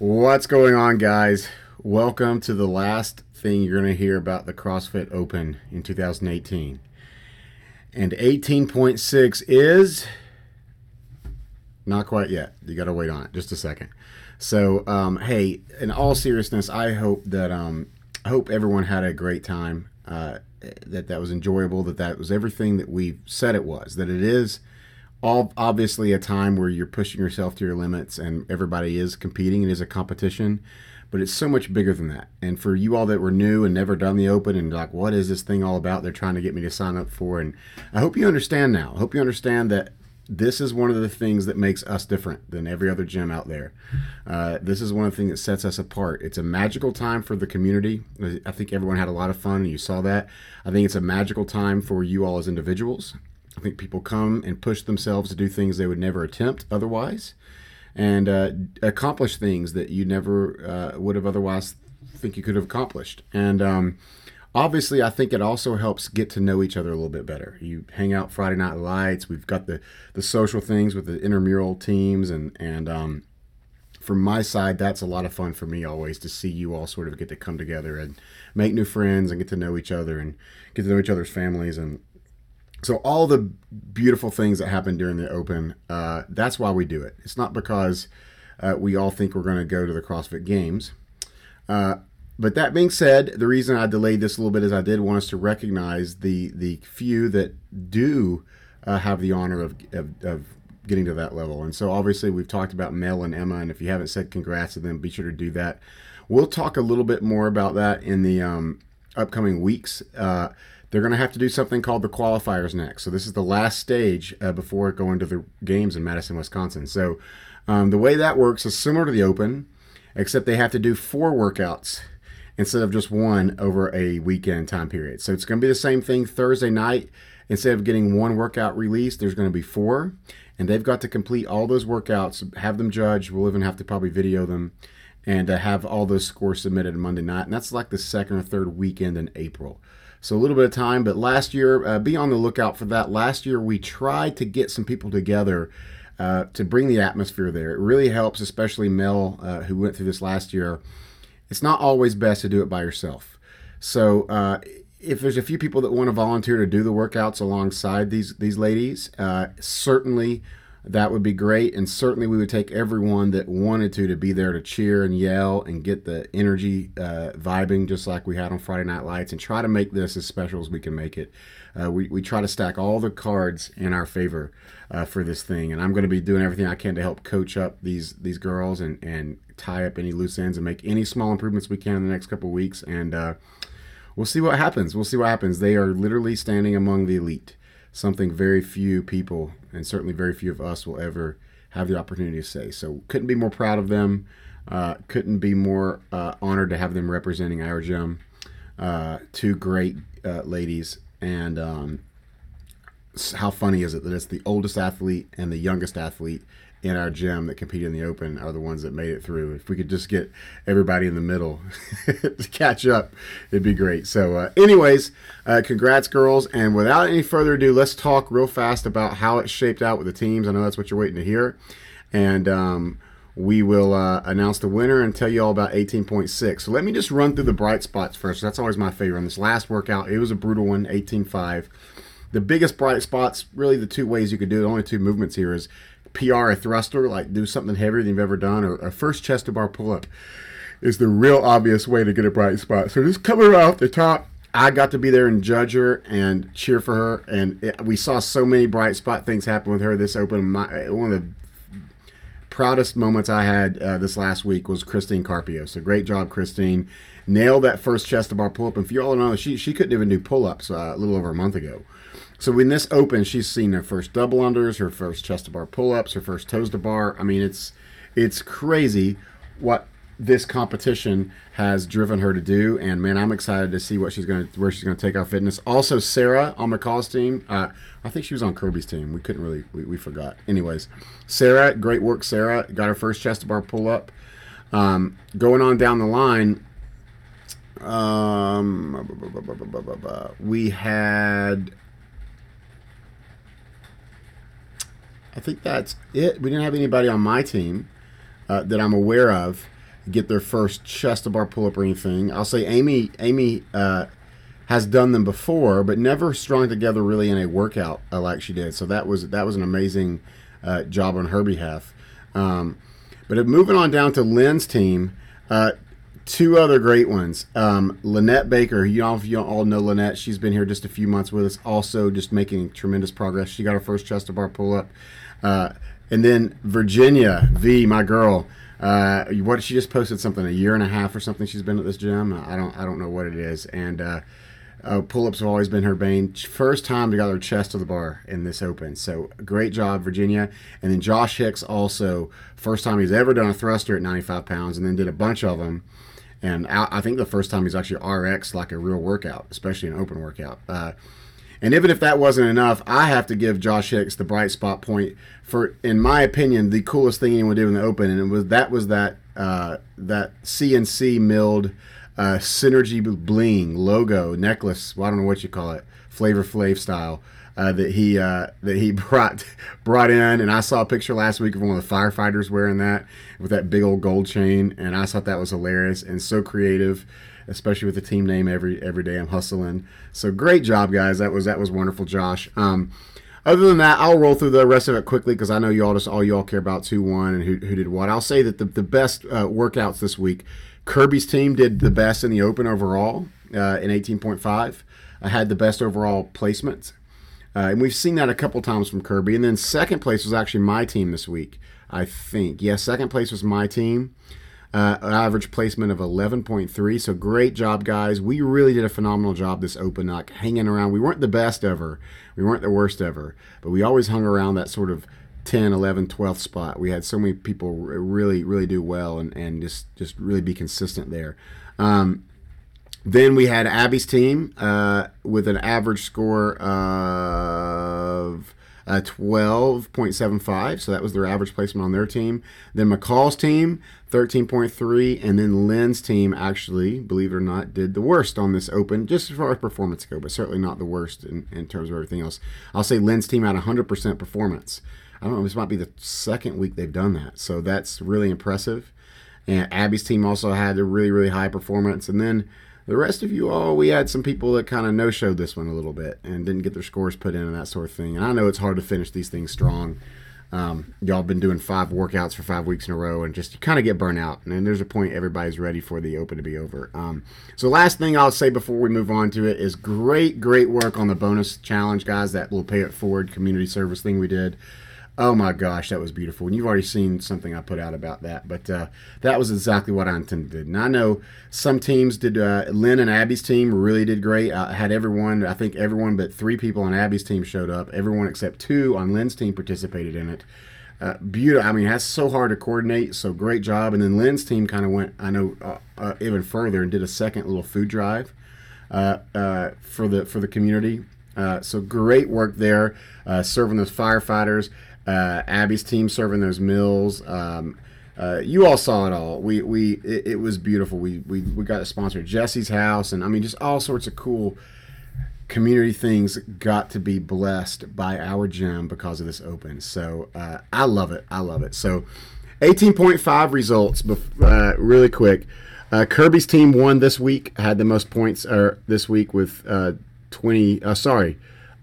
What's going on, guys? Welcome to the last thing you're going to hear about the CrossFit Open in 2018. And 18.6 is not quite yet. You got to wait on it just a second. So, um, hey, in all seriousness, I hope that um, I hope everyone had a great time. Uh, that that was enjoyable. That that was everything that we said it was. That it is all obviously a time where you're pushing yourself to your limits and everybody is competing. It is a competition, but it's so much bigger than that. And for you all that were new and never done the open and like, what is this thing all about? They're trying to get me to sign up for. And I hope you understand now. I hope you understand that this is one of the things that makes us different than every other gym out there. Uh, this is one of the things that sets us apart. It's a magical time for the community. I think everyone had a lot of fun, and you saw that. I think it's a magical time for you all as individuals. I think people come and push themselves to do things they would never attempt otherwise, and uh, accomplish things that you never uh, would have otherwise think you could have accomplished. And um, obviously, I think it also helps get to know each other a little bit better. You hang out Friday night lights. We've got the the social things with the intramural teams, and and um, from my side, that's a lot of fun for me always to see you all sort of get to come together and make new friends and get to know each other and get to know each other's families and so all the beautiful things that happen during the open uh, that's why we do it. It's not because uh, we all think we're going to go to the crossfit games. Uh, but that being said the reason i delayed this a little bit is i did want us to recognize the the few that do uh, have the honor of, of, of getting to that level. And so obviously we've talked about mel and emma and if you haven't said congrats to them be sure to do that. We'll talk a little bit more about that in the um, upcoming weeks. Uh, they're going to have to do something called the qualifiers next. So this is the last stage uh, before going to the games in Madison, Wisconsin. So um, the way that works is similar to the Open, except they have to do four workouts instead of just one over a weekend time period. So it's going to be the same thing Thursday night. Instead of getting one workout released, there's going to be four, and they've got to complete all those workouts, have them judged. We'll even have to probably video them and uh, have all those scores submitted Monday night. And that's like the second or third weekend in April. So a little bit of time, but last year, uh, be on the lookout for that. Last year, we tried to get some people together uh, to bring the atmosphere there. It really helps, especially Mel, uh, who went through this last year. It's not always best to do it by yourself. So uh, if there's a few people that want to volunteer to do the workouts alongside these these ladies, uh, certainly that would be great. And certainly we would take everyone that wanted to to be there to cheer and yell and get the energy uh, vibing just like we had on Friday Night Lights and try to make this as special as we can make it. Uh, we, we try to stack all the cards in our favor uh, for this thing. And I'm going to be doing everything I can to help coach up these these girls and, and tie up any loose ends and make any small improvements we can in the next couple weeks. And uh, we'll see what happens. We'll see what happens. They are literally standing among the elite something very few people and certainly very few of us will ever have the opportunity to say. So couldn't be more proud of them. Uh, couldn't be more uh, honored to have them representing our gym. Uh, two great uh, ladies, and um, how funny is it that it's the oldest athlete and the youngest athlete in our gym that compete in the open are the ones that made it through. If we could just get everybody in the middle to catch up, it'd be great. So, uh, anyways, uh, congrats, girls. And without any further ado, let's talk real fast about how it shaped out with the teams. I know that's what you're waiting to hear. And um, we will uh, announce the winner and tell you all about 18.6. So, let me just run through the bright spots first. That's always my favorite. On this last workout, it was a brutal one, 18.5 the biggest bright spots, really the two ways you could do it, only two movements here is PR a thruster, like do something heavier than you've ever done, or a first chest to bar pull up is the real obvious way to get a bright spot. So just coming off the top, I got to be there and judge her and cheer for her, and it, we saw so many bright spot things happen with her. This open, my, one of the proudest moments I had uh, this last week was Christine Carpio. So great job, Christine. Nailed that first chest to bar pull up, and for you all know, she she couldn't even do pull ups uh, a little over a month ago. So when this opens, she's seen her first double unders, her first chest to bar pull ups, her first toes to bar. I mean, it's it's crazy what this competition has driven her to do. And man, I'm excited to see what she's going to where she's going to take our fitness. Also, Sarah on McCall's team. Uh, I think she was on Kirby's team. We couldn't really we, we forgot. Anyways, Sarah, great work, Sarah. Got her first chest to bar pull up. Um, going on down the line. Um, we had I think that's it. We didn't have anybody on my team uh, that I'm aware of get their first chest to bar pull up or anything. I'll say Amy Amy uh, has done them before, but never strung together really in a workout uh, like she did. So that was that was an amazing uh, job on her behalf. Um, but moving on down to Lynn's team, uh, two other great ones. Um, Lynette Baker, you all, you all know Lynette. She's been here just a few months with us, also just making tremendous progress. She got her first chest to bar pull up. Uh, and then Virginia V, my girl. Uh, what she just posted something a year and a half or something. She's been at this gym. I don't I don't know what it is. And uh, uh, pull-ups have always been her bane. First time to got her chest to the bar in this open. So great job, Virginia. And then Josh Hicks also first time he's ever done a thruster at 95 pounds, and then did a bunch of them. And I think the first time he's actually RX like a real workout, especially an open workout. And even if that wasn't enough, I have to give Josh Hicks the bright spot point for, in my opinion, the coolest thing anyone did in the open, and it was that was that uh, that CNC milled uh, Synergy Bling logo necklace. Well, I don't know what you call it, Flavor Flav style. Uh, that he uh, that he brought brought in, and I saw a picture last week of one of the firefighters wearing that with that big old gold chain, and I thought that was hilarious and so creative, especially with the team name every every day I'm hustling. So great job, guys. That was that was wonderful, Josh. Um, other than that, I'll roll through the rest of it quickly because I know you all just all you all care about two one and who, who did what. I'll say that the the best uh, workouts this week Kirby's team did the best in the Open overall uh, in 18.5. I had the best overall placement. Uh, and we've seen that a couple times from Kirby. And then second place was actually my team this week, I think. Yeah, second place was my team. Uh, average placement of 11.3. So great job, guys. We really did a phenomenal job this Open, like hanging around. We weren't the best ever, we weren't the worst ever, but we always hung around that sort of 10, 11, 12th spot. We had so many people really, really do well and, and just, just really be consistent there. Um, then we had Abby's team uh, with an average score of uh, 12.75. So that was their average placement on their team. Then McCall's team, 13.3. And then Lynn's team, actually, believe it or not, did the worst on this open, just as far as performance go, but certainly not the worst in, in terms of everything else. I'll say Lynn's team had 100% performance. I don't know, this might be the second week they've done that. So that's really impressive. And Abby's team also had a really, really high performance. And then the rest of you all, we had some people that kind of no showed this one a little bit and didn't get their scores put in and that sort of thing. And I know it's hard to finish these things strong. Um, y'all been doing five workouts for five weeks in a row and just kind of get burnt out. And then there's a point everybody's ready for the open to be over. Um, so, last thing I'll say before we move on to it is great, great work on the bonus challenge, guys. That will pay it forward community service thing we did. Oh my gosh, that was beautiful. And you've already seen something I put out about that, but uh, that was exactly what I intended. And I know some teams did. Uh, Lynn and Abby's team really did great. I had everyone. I think everyone but three people on Abby's team showed up. Everyone except two on Lynn's team participated in it. Uh, beautiful. I mean, that's so hard to coordinate. So great job. And then Lynn's team kind of went. I know uh, uh, even further and did a second little food drive uh, for the for the community. so great work there, serving those firefighters uh, Abby's team serving those meals. Um, uh, you all saw it all. We we it, it, was beautiful. We we we got to sponsor Jesse's house, and I mean just all sorts of cool community things got to be blessed by our gym because of this open. So uh, I love it. I love it. So 18.5 results, uh, really quick. Uh, Kirby's team won this week. Had the most points or this week with uh, 20. sorry,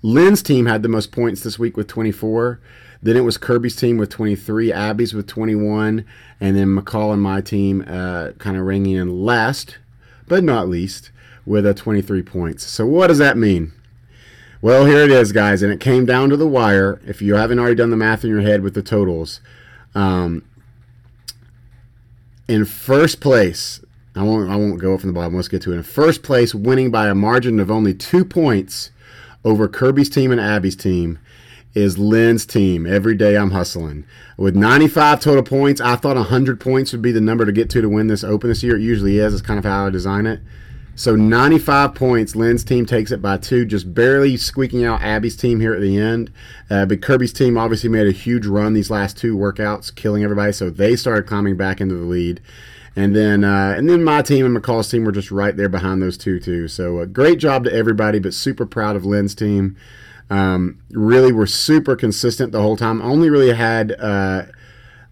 Lynn's team had the most points this week with 24. Then it was Kirby's team with 23, Abby's with 21, and then McCall and my team uh, kind of ringing in last, but not least, with a 23 points. So what does that mean? Well, here it is, guys, and it came down to the wire. If you haven't already done the math in your head with the totals, um, in first place, I won't I won't go from the bottom. Let's get to it. In first place, winning by a margin of only two points over Kirby's team and Abby's team is Lynn's team. Every day I'm hustling. With 95 total points, I thought 100 points would be the number to get to to win this Open this year. It usually is. It's kind of how I design it. So 95 points. Lynn's team takes it by two, just barely squeaking out Abby's team here at the end. Uh, but Kirby's team obviously made a huge run these last two workouts, killing everybody. So they started climbing back into the lead. And then, uh, and then my team and McCall's team were just right there behind those two too. So a great job to everybody, but super proud of Lynn's team. Um, really were super consistent the whole time. Only really had uh,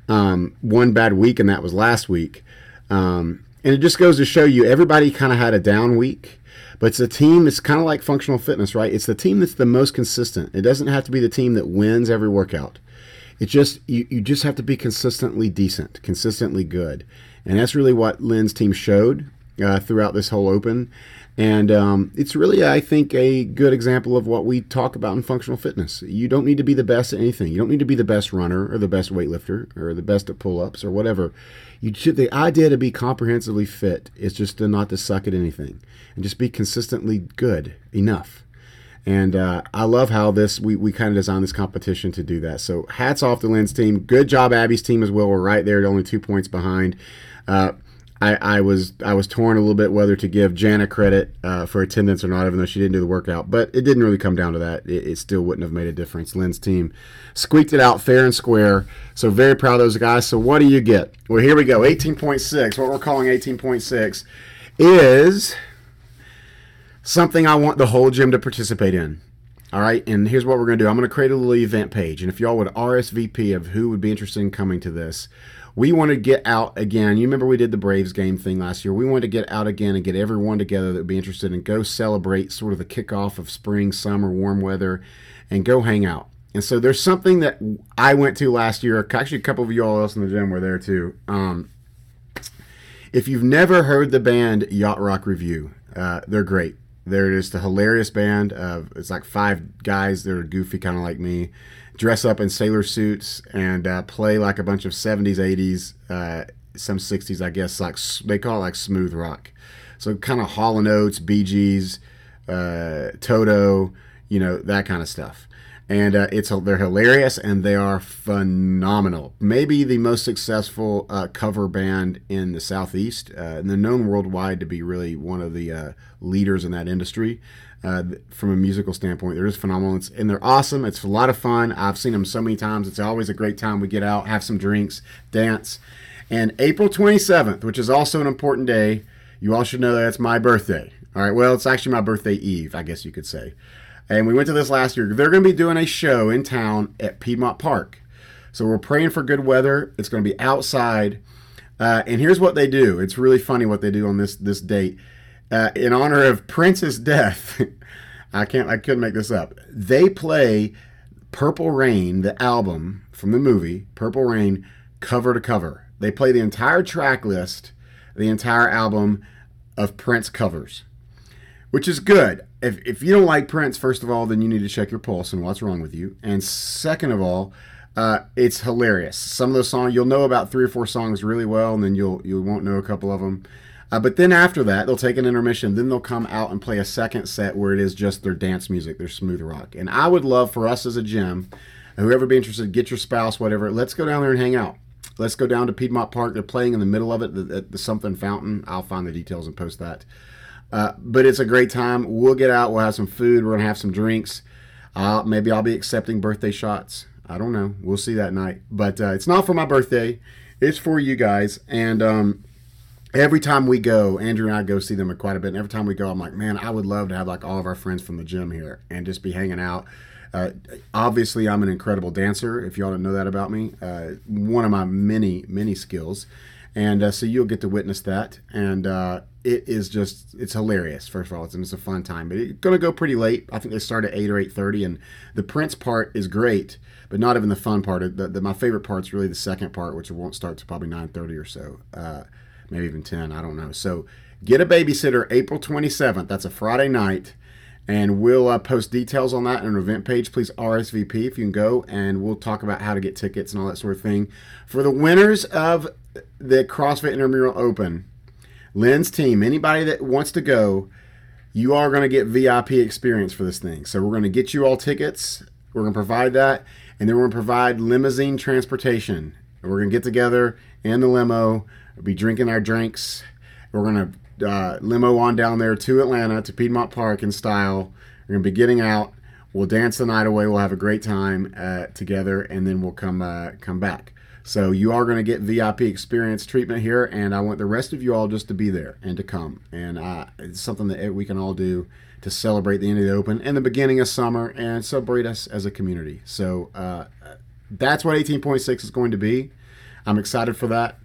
um, one bad week, and that was last week. Um, and it just goes to show you everybody kind of had a down week, but it's a team. It's kind of like functional fitness, right? It's the team that's the most consistent. It doesn't have to be the team that wins every workout. It just you, you just have to be consistently decent, consistently good, and that's really what Lynn's team showed uh, throughout this whole Open. And um, it's really, I think, a good example of what we talk about in functional fitness. You don't need to be the best at anything. You don't need to be the best runner or the best weightlifter or the best at pull ups or whatever. You should, the idea to be comprehensively fit is just to not to suck at anything and just be consistently good enough. And uh, I love how this we, we kind of designed this competition to do that. So hats off to Lynn's team. Good job, Abby's team as well. We're right there, only two points behind. Uh, I, I was I was torn a little bit whether to give Jana credit uh, for attendance or not, even though she didn't do the workout. But it didn't really come down to that. It, it, still wouldn't have made a difference. Lynn's team squeaked it out fair and square. So very proud of those guys. So what do you get? Well, here we go. 18.6. What we're calling 18.6 is something I want the whole gym to participate in. All right, and here's what we're going to do. I'm going to create a little event page, and if y'all would RSVP of who would be interested in coming to this, we want to get out again. You remember we did the Braves game thing last year. We want to get out again and get everyone together that would be interested and go celebrate sort of the kickoff of spring, summer, warm weather, and go hang out. And so there's something that I went to last year. Actually, a couple of y'all else in the gym were there too. Um, if you've never heard the band Yacht Rock Review, uh, they're great. They're just a hilarious band. Uh, it's like five guys that are goofy, kind of like me dress up in sailor suits and uh, play like a bunch of 70s, 80s, uh, some 60s, I guess, like they call it like smooth rock. So kind of Hall and Oates, Bee Gees, uh, Toto, you know, that kind of stuff. And uh, it's they're hilarious and they are phenomenal. Maybe the most successful uh, cover band in the southeast, uh, and they're known worldwide to be really one of the leaders in that industry uh, from a musical standpoint. They're just phenomenal, it's, and they're awesome. It's a lot of fun. I've seen them so many times. It's always a great time. We get out, have some drinks, dance. And April 27th, which is also an important day, you all should know that it's my birthday. All right, well, it's actually my birthday eve, I guess you could say. And we went to this last year. They're going to be doing a show in town at Piedmont Park. So we're praying for good weather. It's going to be outside. Uh, and here's what they do. It's really funny what they do on this this date uh, in honor of Prince's death. I can't. I couldn't make this up. They play Purple Rain, the album from the movie Purple Rain, cover to cover. They play the entire track list, the entire album of Prince covers, which is good. If, if you don't like Prince, first of all, then you need to check your pulse and what's wrong with you. And second of all, uh, it's hilarious. Some of those songs you'll know about three or four songs really well, and then you'll you won't know a couple of them. Uh, but then after that, they'll take an intermission. Then they'll come out and play a second set where it is just their dance music, their smooth rock. And I would love for us as a gym, whoever be interested, get your spouse, whatever. Let's go down there and hang out. Let's go down to Piedmont Park. They're playing in the middle of it, the, the something fountain. I'll find the details and post that. Uh, but it's a great time. We'll get out. We'll have some food. We're gonna have some drinks. Uh, maybe I'll be accepting birthday shots. I don't know. We'll see that night. But uh, it's not for my birthday. It's for you guys. And um, every time we go, Andrew and I go see them quite a bit. And every time we go, I'm like, man, I would love to have like all of our friends from the gym here and just be hanging out. Uh, obviously, I'm an incredible dancer. If y'all don't know that about me, uh, one of my many, many skills. And uh, so you'll get to witness that. And uh, it is just, it's hilarious. First of all, it's, it's a fun time. But it's going to go pretty late. I think they start at 8 or 8.30. And the Prince part is great, but not even the fun part. The, the, my favorite part is really the second part, which won't start to probably 9.30 or so. Uh, maybe even 10. I don't know. So get a babysitter April 27th. That's a Friday night. And we'll uh, post details on that on an event page. Please RSVP if you can go, and we'll talk about how to get tickets and all that sort of thing. For the winners of the CrossFit Intramural Open, Lynn's team, anybody that wants to go, you are going to get VIP experience for this thing. So we're going to get you all tickets. We're going to provide that, and then we're going to provide limousine transportation. We're going to get together in the limo We'll be drinking our drinks. We're gonna uh, limo on down there to Atlanta to Piedmont Park in style. We're gonna be getting out. We'll dance the night away. We'll have a great time uh, together, and then we'll come uh, come back. So you are going to get VIP experience treatment here, and I want the rest of you all just to be there and to come. And uh, it's something that we can all do to celebrate the end of the Open and the beginning of summer and celebrate us as a community. So uh, that's what 18.6 is going to be. I'm excited for that.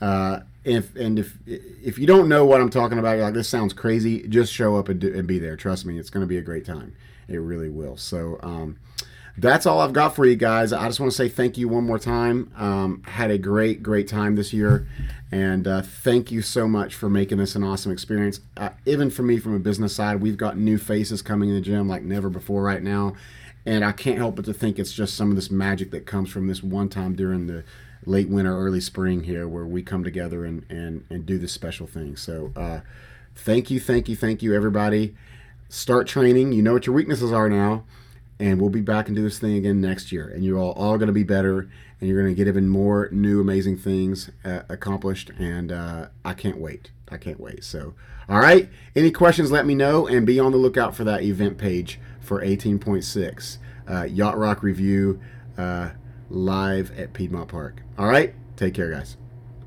Uh, if and if if you don't know what I'm talking about, like this sounds crazy. Just show up and, do, and be there. Trust me, it's going to be a great time. It really will. So um, that's all I've got for you guys. I just want to say thank you one more time. Um, had a great great time this year, and uh, thank you so much for making this an awesome experience. Uh, even for me, from a business side, we've got new faces coming in the gym like never before right now, and I can't help but to think it's just some of this magic that comes from this one time during the late winter, early spring here, where we come together and and and do this special thing. So, uh, thank you, thank you, thank you, everybody. Start training. You know what your weaknesses are now, and we'll be back and do this thing again next year. And you're all all going to be better, and you're going to get even more new, amazing things uh, accomplished. And uh, I can't wait. I can't wait. So, all right. Any questions? Let me know, and be on the lookout for that event page for 18.6 uh, Yacht Rock Review. Uh, live at Piedmont Park. All right, take care, guys.